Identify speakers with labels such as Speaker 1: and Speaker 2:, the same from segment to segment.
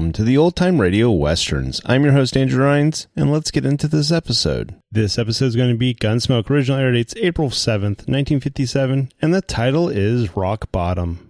Speaker 1: Welcome to the Old Time Radio Westerns. I'm your host, Andrew Rhynes, and let's get into this episode. This episode is going to be Gunsmoke. Original air dates April 7th, 1957, and the title is Rock Bottom.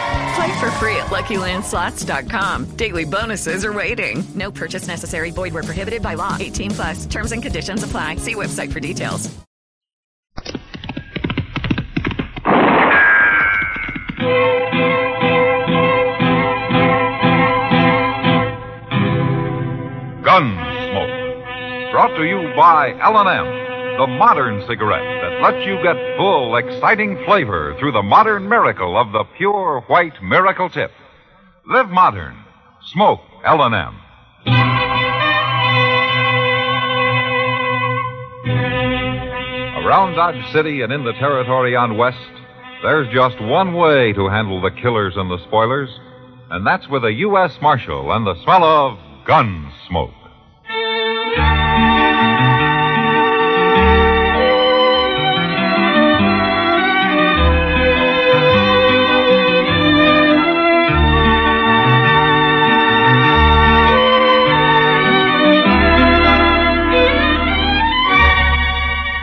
Speaker 2: Play for free at LuckyLandSlots.com. Daily bonuses are waiting. No purchase necessary. Void were prohibited by law. 18 plus. Terms and conditions apply. See website for details.
Speaker 3: Gunsmoke. Brought to you by L&M, the modern cigarette that lets you get full, exciting flavor through the modern miracle of the pure white miracle tip. Live modern. Smoke L&M. Around Dodge City and in the territory on West, there's just one way to handle the killers and the spoilers, and that's with a U.S. Marshal and the smell of gun smoke.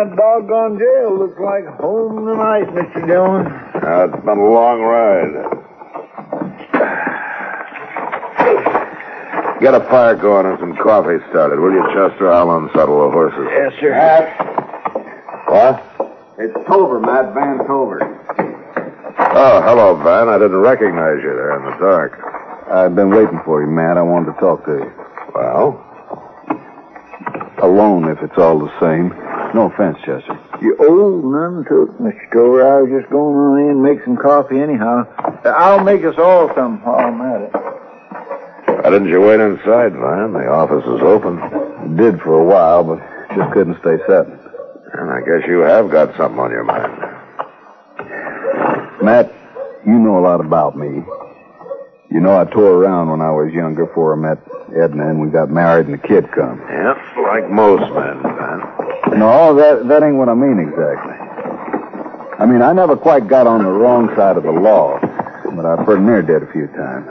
Speaker 4: That doggone jail looks like home tonight, Mr. Dillon.
Speaker 5: Uh, it's been a long ride.
Speaker 6: Get a fire going and some coffee started, will you, Chester? I'll unsaddle the horses.
Speaker 4: Yes, sir. Hat.
Speaker 6: What?
Speaker 4: It's Tover, Matt Van Tover.
Speaker 6: Oh, hello, Van. I didn't recognize you there in the dark.
Speaker 4: I've been waiting for you, Matt. I wanted to talk to you.
Speaker 6: Well?
Speaker 4: Alone, if it's all the same. No offense, Chester.
Speaker 5: You old none to it, Mr. Tover. I was just going on in and make some coffee anyhow. I'll make us all some while I'm at it.
Speaker 6: Why didn't you wait inside, Van? The office is open.
Speaker 4: Did for a while, but just couldn't stay set.
Speaker 6: And I guess you have got something on your mind.
Speaker 4: Matt, you know a lot about me. You know I tore around when I was younger before I met Edna and we got married and the kid come.
Speaker 6: Yep, like most men, Van.
Speaker 4: No, that that ain't what I mean exactly. I mean, I never quite got on the wrong side of the law, but I pretty near did a few times.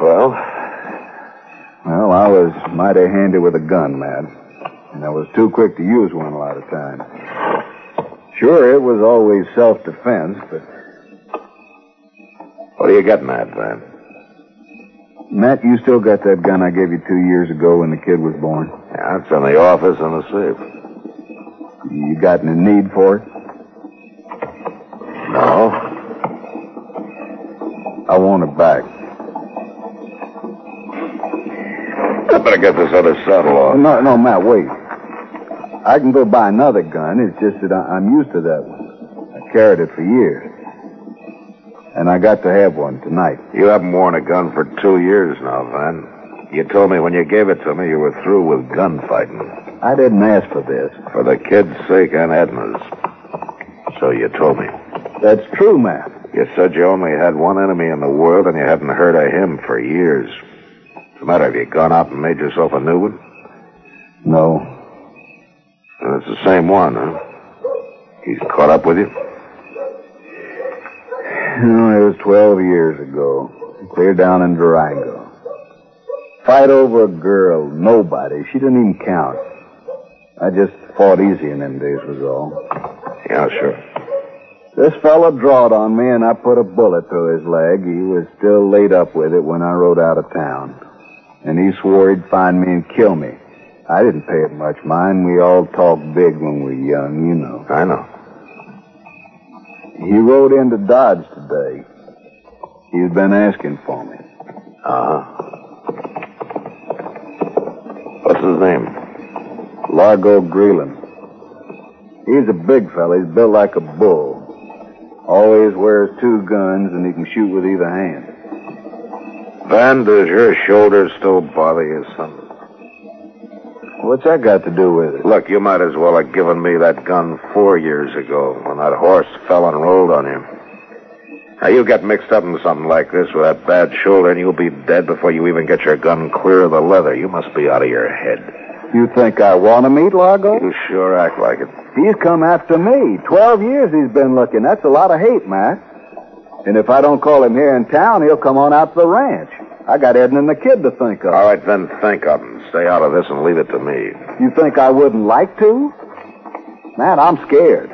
Speaker 6: Well?
Speaker 4: Well, I was mighty handy with a gun, Matt. And I was too quick to use one a lot of times. Sure, it was always self-defense, but...
Speaker 6: What are you getting at, Van?
Speaker 4: Matt, you still got that gun I gave you two years ago when the kid was born?
Speaker 6: Yeah, it's in the office in the safe.
Speaker 4: You got any need for it?
Speaker 6: No.
Speaker 4: I want it back.
Speaker 6: I better get this other saddle off.
Speaker 4: No, no, Matt, wait. I can go buy another gun. It's just that I, I'm used to that one. I carried it for years. And I got to have one tonight.
Speaker 6: You haven't worn a gun for two years now, Van. You told me when you gave it to me you were through with gunfighting.
Speaker 4: I didn't ask for this.
Speaker 6: For the kid's sake and Edna's. So you told me.
Speaker 4: That's true, Matt.
Speaker 6: You said you only had one enemy in the world and you hadn't heard of him for years. What's the matter? Have you gone out and made yourself a new one?
Speaker 4: No.
Speaker 6: And it's the same one, huh? He's caught up with you?
Speaker 4: No, it was 12 years ago. Clear down in Durango. Fight over a girl, nobody. She didn't even count. I just fought easy in them days, was all.
Speaker 6: Yeah, sure.
Speaker 4: This fella drawed on me, and I put a bullet through his leg. He was still laid up with it when I rode out of town. And he swore he'd find me and kill me. I didn't pay it much mind. We all talk big when we're young, you know.
Speaker 6: I know.
Speaker 4: He rode into Dodge today. He's been asking for me.
Speaker 6: Uh-huh. What's his name?
Speaker 4: Largo Greeland. He's a big fella. He's built like a bull. Always wears two guns, and he can shoot with either hand.
Speaker 6: Van, does your shoulder still bother you, son?
Speaker 4: What's that got to do with it?
Speaker 6: Look, you might as well have given me that gun four years ago when that horse fell and rolled on you. Now, you get mixed up in something like this with that bad shoulder, and you'll be dead before you even get your gun clear of the leather. You must be out of your head.
Speaker 4: You think I want to meet Largo?
Speaker 6: You sure act like it.
Speaker 4: He's come after me. Twelve years he's been looking. That's a lot of hate, Matt. And if I don't call him here in town, he'll come on out to the ranch. I got Edna and the kid to think of.
Speaker 6: All right, then think of him. Stay out of this and leave it to me.
Speaker 4: You think I wouldn't like to? Matt, I'm scared.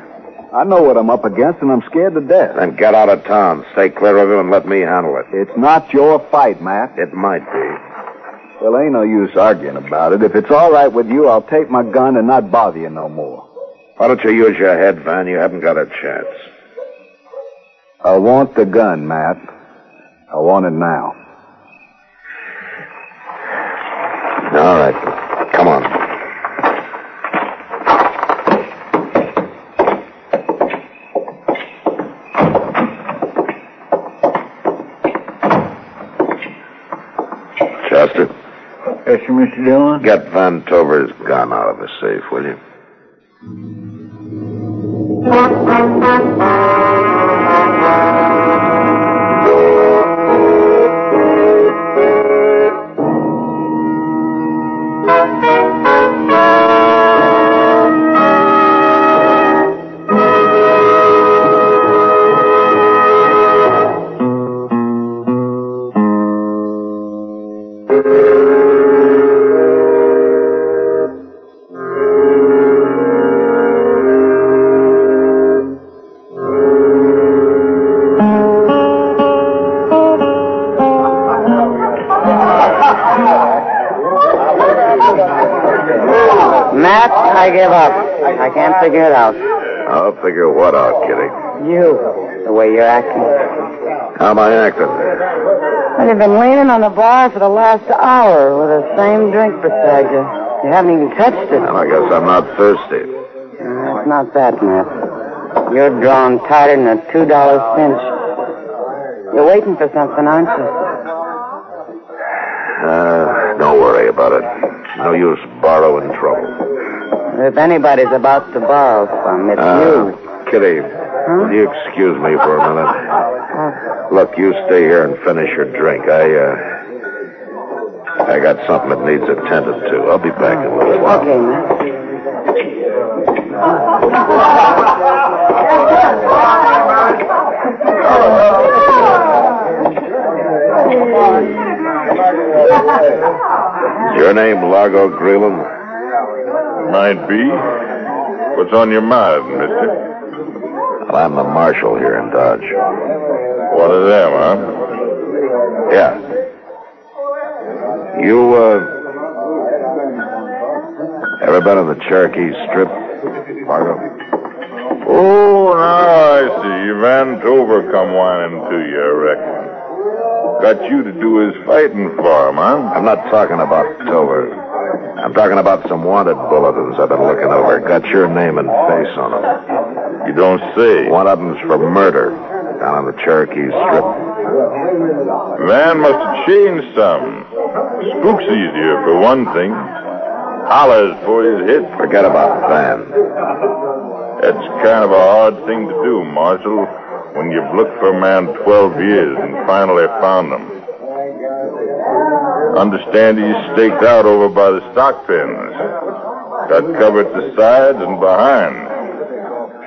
Speaker 4: I know what I'm up against, and I'm scared to death.
Speaker 6: Then get out of town. Stay clear of him and let me handle it.
Speaker 4: It's not your fight, Matt.
Speaker 6: It might be.
Speaker 4: Well, ain't no use arguing about it. If it's all right with you, I'll take my gun and not bother you no more.
Speaker 6: Why don't you use your head, Van? You haven't got a chance.
Speaker 4: I want the gun, Matt. I want it now.
Speaker 6: All right. Come on. Chester,
Speaker 5: Yes, sir, Mr. Dillon.
Speaker 6: get Van Tover's gun out of the safe, will you? How am I acting?
Speaker 7: Well, you've been leaning on the bar for the last hour with the same drink beside you. You haven't even touched it.
Speaker 6: Well, I guess I'm not thirsty.
Speaker 7: Uh, it's not that, Matt. You're drawn tighter than a two dollar cinch. You're waiting for something, aren't you?
Speaker 6: Uh, don't worry about it. No use borrowing trouble.
Speaker 7: If anybody's about to borrow some, it's
Speaker 6: Uh,
Speaker 7: you.
Speaker 6: Kitty, will you excuse me for a minute? Look, you stay here and finish your drink. I, uh, I got something that needs attended to. I'll be back in a little while.
Speaker 7: Okay, Matt.
Speaker 6: Your name Largo Greeland?
Speaker 8: Might be. What's on your mind, mister?
Speaker 6: I'm the marshal here in Dodge.
Speaker 8: One of them, huh?
Speaker 6: Yeah. You, uh, ever been on the Cherokee Strip, Largo?
Speaker 8: Oh, now I see. Van Tover come whining to you, I reckon. Got you to do his fighting for him, huh?
Speaker 6: I'm not talking about Tover. I'm talking about some wanted bulletins I've been looking over. Got your name and face on them.
Speaker 8: You don't say.
Speaker 6: One of them's for murder down on the Cherokee Strip.
Speaker 8: Man must have changed some. Spook's easier, for one thing. Hollers for his hit.
Speaker 6: Forget about Van.
Speaker 8: That's kind of a hard thing to do, Marshal, when you've looked for a man 12 years and finally found him. Understand he's staked out over by the stock pens. Got cover at the sides and behind.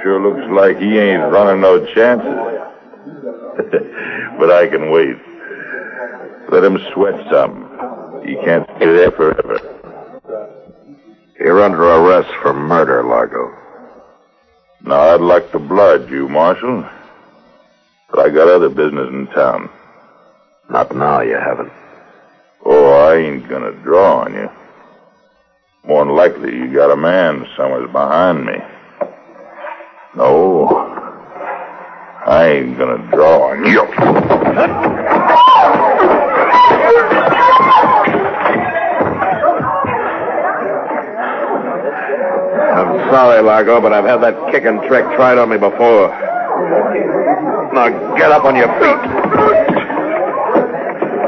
Speaker 8: Sure looks like he ain't running no chances. but I can wait. Let him sweat some. He can't stay there forever.
Speaker 6: You're under arrest for murder, Largo.
Speaker 8: Now, I'd like to blood you, Marshal. But I got other business in town.
Speaker 6: Not now, you haven't.
Speaker 8: Oh, I ain't gonna draw on you. More than likely, you got a man somewhere behind me. No, I ain't gonna draw on you.
Speaker 6: I'm sorry, Largo, but I've had that kicking trick tried on me before. Now get up on your feet.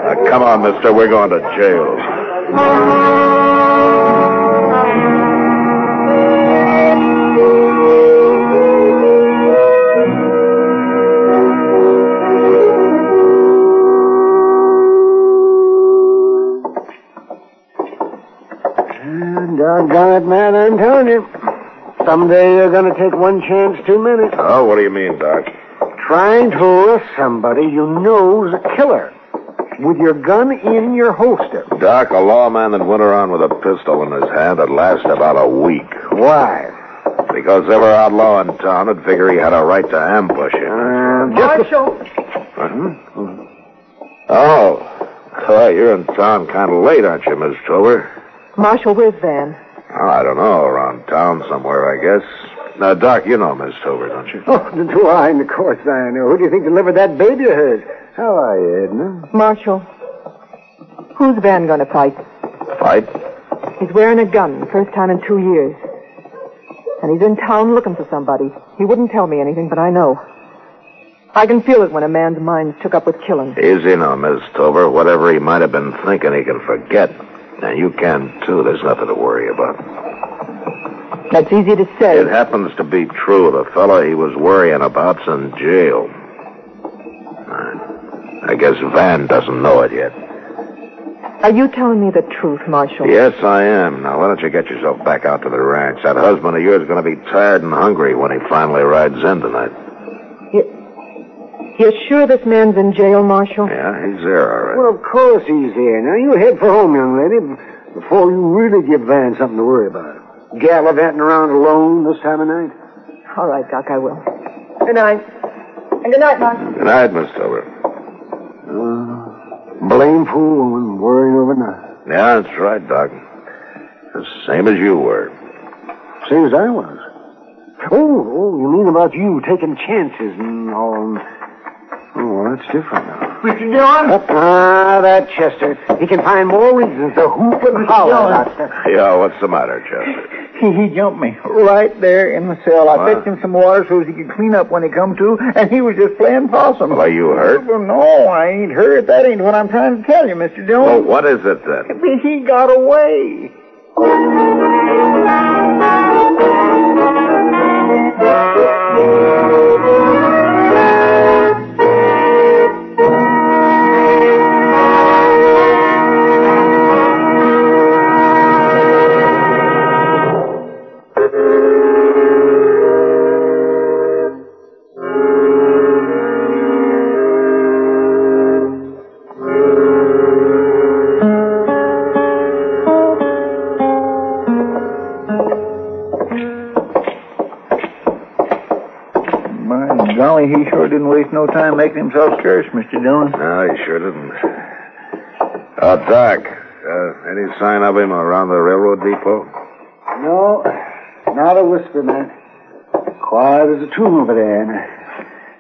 Speaker 6: Now, come on, mister. We're going to jail.
Speaker 9: Doggone it, man, I'm telling you. Someday you're going to take one chance too many.
Speaker 6: Oh, what do you mean, Doc?
Speaker 9: Trying to arrest somebody you know's a killer. With your gun in your holster.
Speaker 6: Doc, a lawman that went around with a pistol in his hand would last about a week.
Speaker 9: Why?
Speaker 6: Because every outlaw in town would figure he had a right to ambush him.
Speaker 9: Uh, Marshal!
Speaker 6: Uh-huh. Oh. Oh, you're in town kind of late, aren't you, Miss Tover?
Speaker 10: Marshal, where's Van?
Speaker 6: Oh, I don't know. Around town somewhere, I guess. Now, Doc, you know Miss Tover, don't you?
Speaker 9: Oh, do I? Of course I know. Who do you think delivered that baby of hers? How are you, Edna?
Speaker 10: Marshal, who's Van going to fight?
Speaker 6: Fight?
Speaker 10: He's wearing a gun, first time in two years. And he's in town looking for somebody. He wouldn't tell me anything, but I know. I can feel it when a man's mind's took up with killing.
Speaker 6: Easy now, Miss Tover. Whatever he might have been thinking, he can forget. And you can, too. There's nothing to worry about.
Speaker 10: That's easy to say.
Speaker 6: It happens to be true. The fellow he was worrying about's in jail. I guess Van doesn't know it yet.
Speaker 10: Are you telling me the truth, Marshal?
Speaker 6: Yes, I am. Now, why don't you get yourself back out to the ranch? That husband of yours is going to be tired and hungry when he finally rides in tonight.
Speaker 10: You're sure this man's in jail, Marshal?
Speaker 6: Yeah, he's there, all right.
Speaker 9: Well, of course he's here. Now, you head for home, young lady, before you really give Van something to worry about. Gallivanting around alone this time of night?
Speaker 10: All right, Doc, I will. Good night. And good night, Marshal.
Speaker 6: Good night, Miss Tover.
Speaker 9: Uh, blameful woman worrying over nothing.
Speaker 6: Yeah, that's right, Doc. The same as you were.
Speaker 9: same as I was. Oh, oh, you mean about you taking chances and all. Oh, well, that's different now.
Speaker 5: Mr. Dillon?
Speaker 9: Ah, that Chester. He can find more reasons to hoop and holler about stuff.
Speaker 6: Yeah, what's the matter, Chester?
Speaker 5: He, he jumped me right there in the cell. I
Speaker 6: What?
Speaker 5: fetched him some water so he could clean up when he come to, and he was just playing possum.
Speaker 6: Are you hurt?
Speaker 5: Well, no, I ain't hurt. That ain't what I'm trying to tell you, Mr. Dillon.
Speaker 6: Well, what is it then?
Speaker 5: He got away. No time making himself scarce, Mr. Dillon.
Speaker 6: No, he sure didn't. Oh, Doc, uh, any sign of him around the railroad depot?
Speaker 9: No, not a whisper, man. Quiet as a tomb over there. And,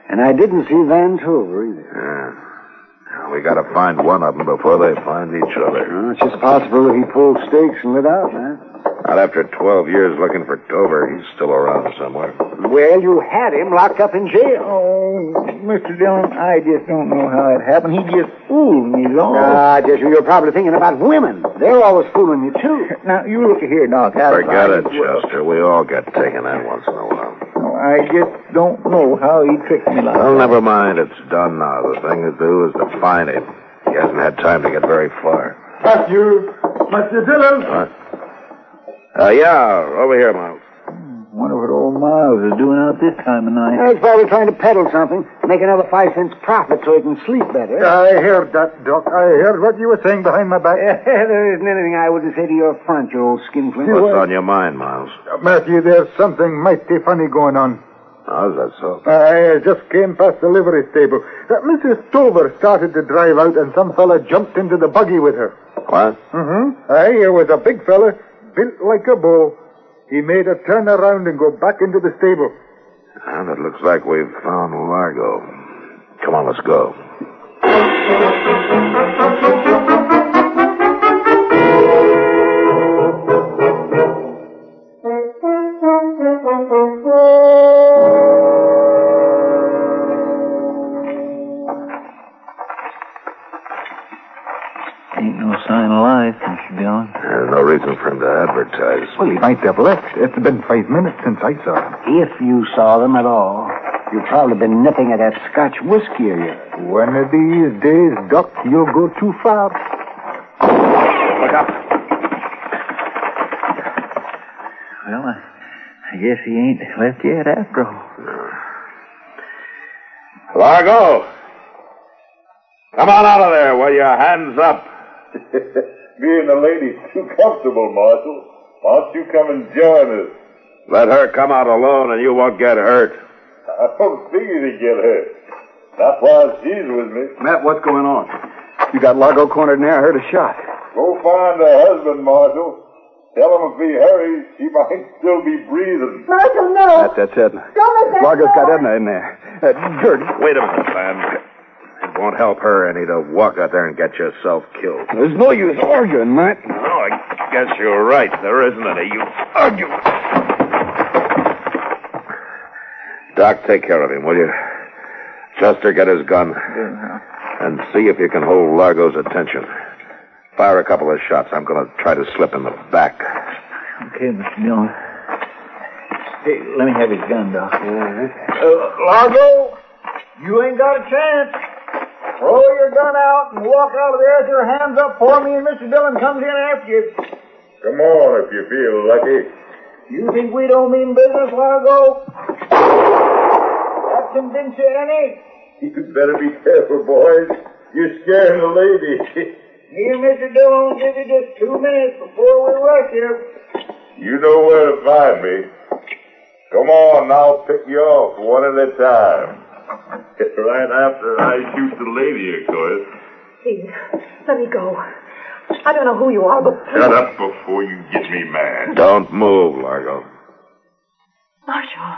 Speaker 9: and I didn't see Van Tover either.
Speaker 6: Yeah. We gotta find one of them before they find each other.
Speaker 9: Well, it's just possible that he pulled stakes and lit out, man.
Speaker 6: Not after 12 years looking for Tover. He's still around somewhere.
Speaker 9: Well, you had him locked up in jail.
Speaker 5: Oh, Mr. Dillon, I just don't know how it happened. He just fooled me, though.
Speaker 9: Ah, just you're probably thinking about women. They're always fooling you, too.
Speaker 5: Now, you look here, Doc. I
Speaker 6: Forget it,
Speaker 5: find-
Speaker 6: Chester. We all get taken in once in a while.
Speaker 5: No, I just don't know how he tricked me like
Speaker 6: Well,
Speaker 5: that.
Speaker 6: never mind. It's done now. The thing to do is to find him. He hasn't had time to get very far.
Speaker 5: Matthew! Mr. Dillon!
Speaker 6: What? Uh, yeah, over here, Miles.
Speaker 5: Wonder what old Miles is doing out this time of night.
Speaker 9: He's probably trying to peddle something, make another five cents profit so he can sleep better.
Speaker 5: I heard that, Doc. I heard what you were saying behind my back.
Speaker 9: there isn't anything I wouldn't say to your front, you old skinflint.
Speaker 6: What's on your mind, Miles?
Speaker 5: Matthew, there's something mighty funny going on.
Speaker 6: How's that so?
Speaker 5: I uh, just came past the livery stable. Uh, Mrs. Tover started to drive out, and some fella jumped into the buggy with her.
Speaker 6: What?
Speaker 5: Mm-hmm. Aye, here was a big fella, built like a bull. He made a turn around and go back into the stable.
Speaker 6: And it looks like we've found Largo. Come on, let's go.
Speaker 5: Well, he might have left. It's been five minutes since I saw him.
Speaker 9: If you saw them at all, you've probably been nipping at that Scotch whiskey of yours.
Speaker 5: One of these days, Doc, you'll go too far.
Speaker 6: Look up.
Speaker 5: Well, I, I guess he ain't left yet after all.
Speaker 6: Largo! Come on out of there with your hands up.
Speaker 8: Me and the lady's too comfortable, Marshal. Why don't you come and join us?
Speaker 6: Let her come out alone and you won't get hurt.
Speaker 8: I don't figure to get hurt. Not while she's with me.
Speaker 5: Matt, what's going on? You got Largo cornered in there. I heard a shot.
Speaker 8: Go find her husband, Marshal. Tell him if he hurries, she might still be breathing.
Speaker 4: Marshal, no.
Speaker 5: That's, that's Edna.
Speaker 4: Don't let that
Speaker 5: Largo's got
Speaker 4: go.
Speaker 5: Edna in there. Uh, Gertie.
Speaker 6: Wait a minute, Van. It won't help her any to walk out there and get yourself killed.
Speaker 5: There's no use arguing, Matt.
Speaker 6: No, I guess you're right. There isn't any You arguing. Doc, take care of him, will you? Chester, get his gun. And see if you can hold Largo's attention. Fire a couple of shots. I'm going to try to slip in the back.
Speaker 5: Okay, Mr. Dillon. Hey, let me have his gun, Doc. Uh, Largo, you ain't got a chance. Throw your gun out and walk out of there with your hands up for me, and Mr. Dillon comes in after you.
Speaker 8: Come on if you feel lucky.
Speaker 5: You think we don't mean business, Largo? That convince you any?
Speaker 8: You better be careful, boys. You're scaring the lady.
Speaker 5: Me and Mr. Dillon will give you just two minutes before we rush you.
Speaker 8: you know where to find me. Come on, I'll pick you off one at a time. right after I shoot the lady, of course.
Speaker 10: Please, let me go. I don't know who you are, but
Speaker 8: Shut up before you get me mad.
Speaker 6: Don't move, Largo.
Speaker 10: Marshall.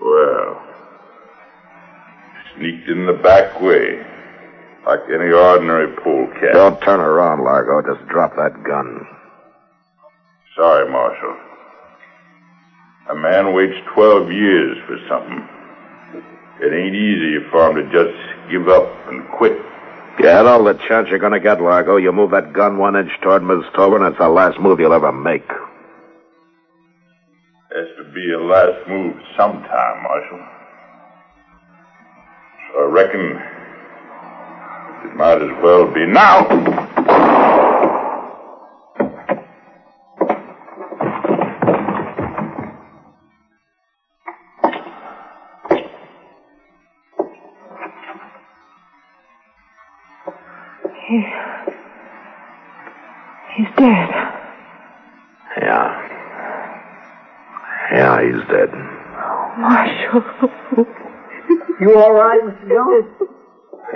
Speaker 8: Well, sneaked in the back way, like any ordinary polecat.
Speaker 6: Don't turn around, Largo. Just drop that gun.
Speaker 8: Sorry, Marshal. A man waits 12 years for something. It ain't easy for him to just give up and quit.
Speaker 6: Get all the chance you're gonna get, Largo. You move that gun one inch toward Miss Tobin, and it's the last move you'll ever make.
Speaker 8: Has to be a last move sometime, Marshal. So I reckon it might as well be now.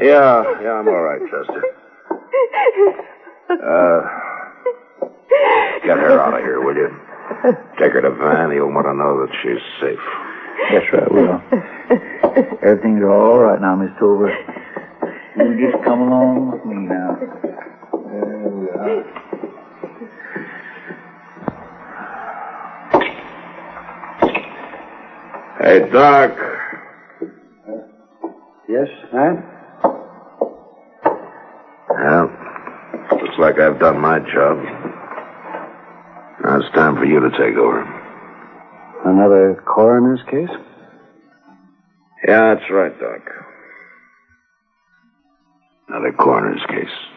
Speaker 6: Yeah, yeah, I'm all right, Chester. Uh, get her out of here, will you? Take her to Van. He'll want to know that she's safe.
Speaker 5: Yes, sir, I will. Everything's all right now, Miss Tover. You just come along with me now. There we are.
Speaker 6: Hey, Doc.
Speaker 9: Yes, Matt?
Speaker 6: Looks like I've done my job. Now it's time for you to take over.
Speaker 9: Another coroner's case?
Speaker 6: Yeah, that's right, Doc. Another coroner's case.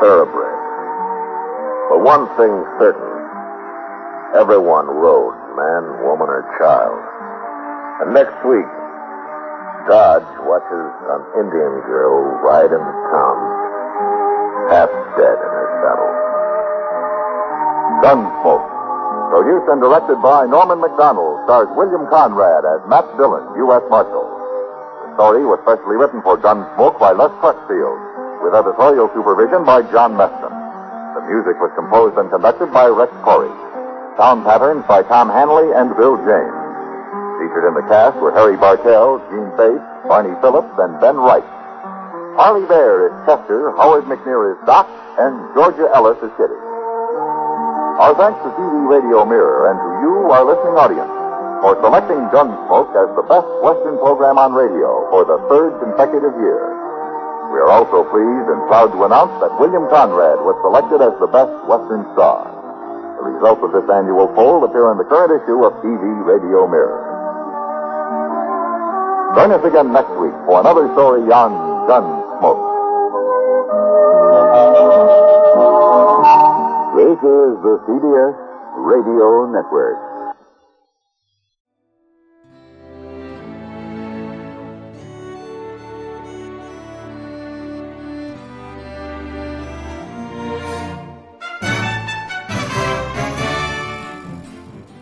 Speaker 6: Thoroughbred. But one thing's certain. Everyone rode, man, woman, or child. And next week, Dodge watches an Indian girl ride into town, half dead in her saddle.
Speaker 11: Gunsmoke. Produced and directed by Norman Macdonnell, stars William Conrad as Matt Dillon, U.S. Marshal. The story was specially written for Gunsmoke by Les Crutchfield, with editorial supervision by John Meston. The music was composed and conducted by Rex Koury. Sound patterns by Tom Hanley and Bill James. Featured in the cast were Harry Bartell, Jeanne Bates, Barney Phillips, and Ben Wright. Parley Baer is Chester, Howard McNear is Doc, and Georgia Ellis is Kitty. Our thanks to TV Radio Mirror and to you, our listening audience, for selecting Gunsmoke as the best Western program on radio for the third consecutive year. We are also pleased and proud to announce that William Conrad was selected as the best Western star. The results of this annual poll appear in the current issue of TV Radio Mirror. Join us again next week for another story on Gunsmoke. This is the CBS Radio Network.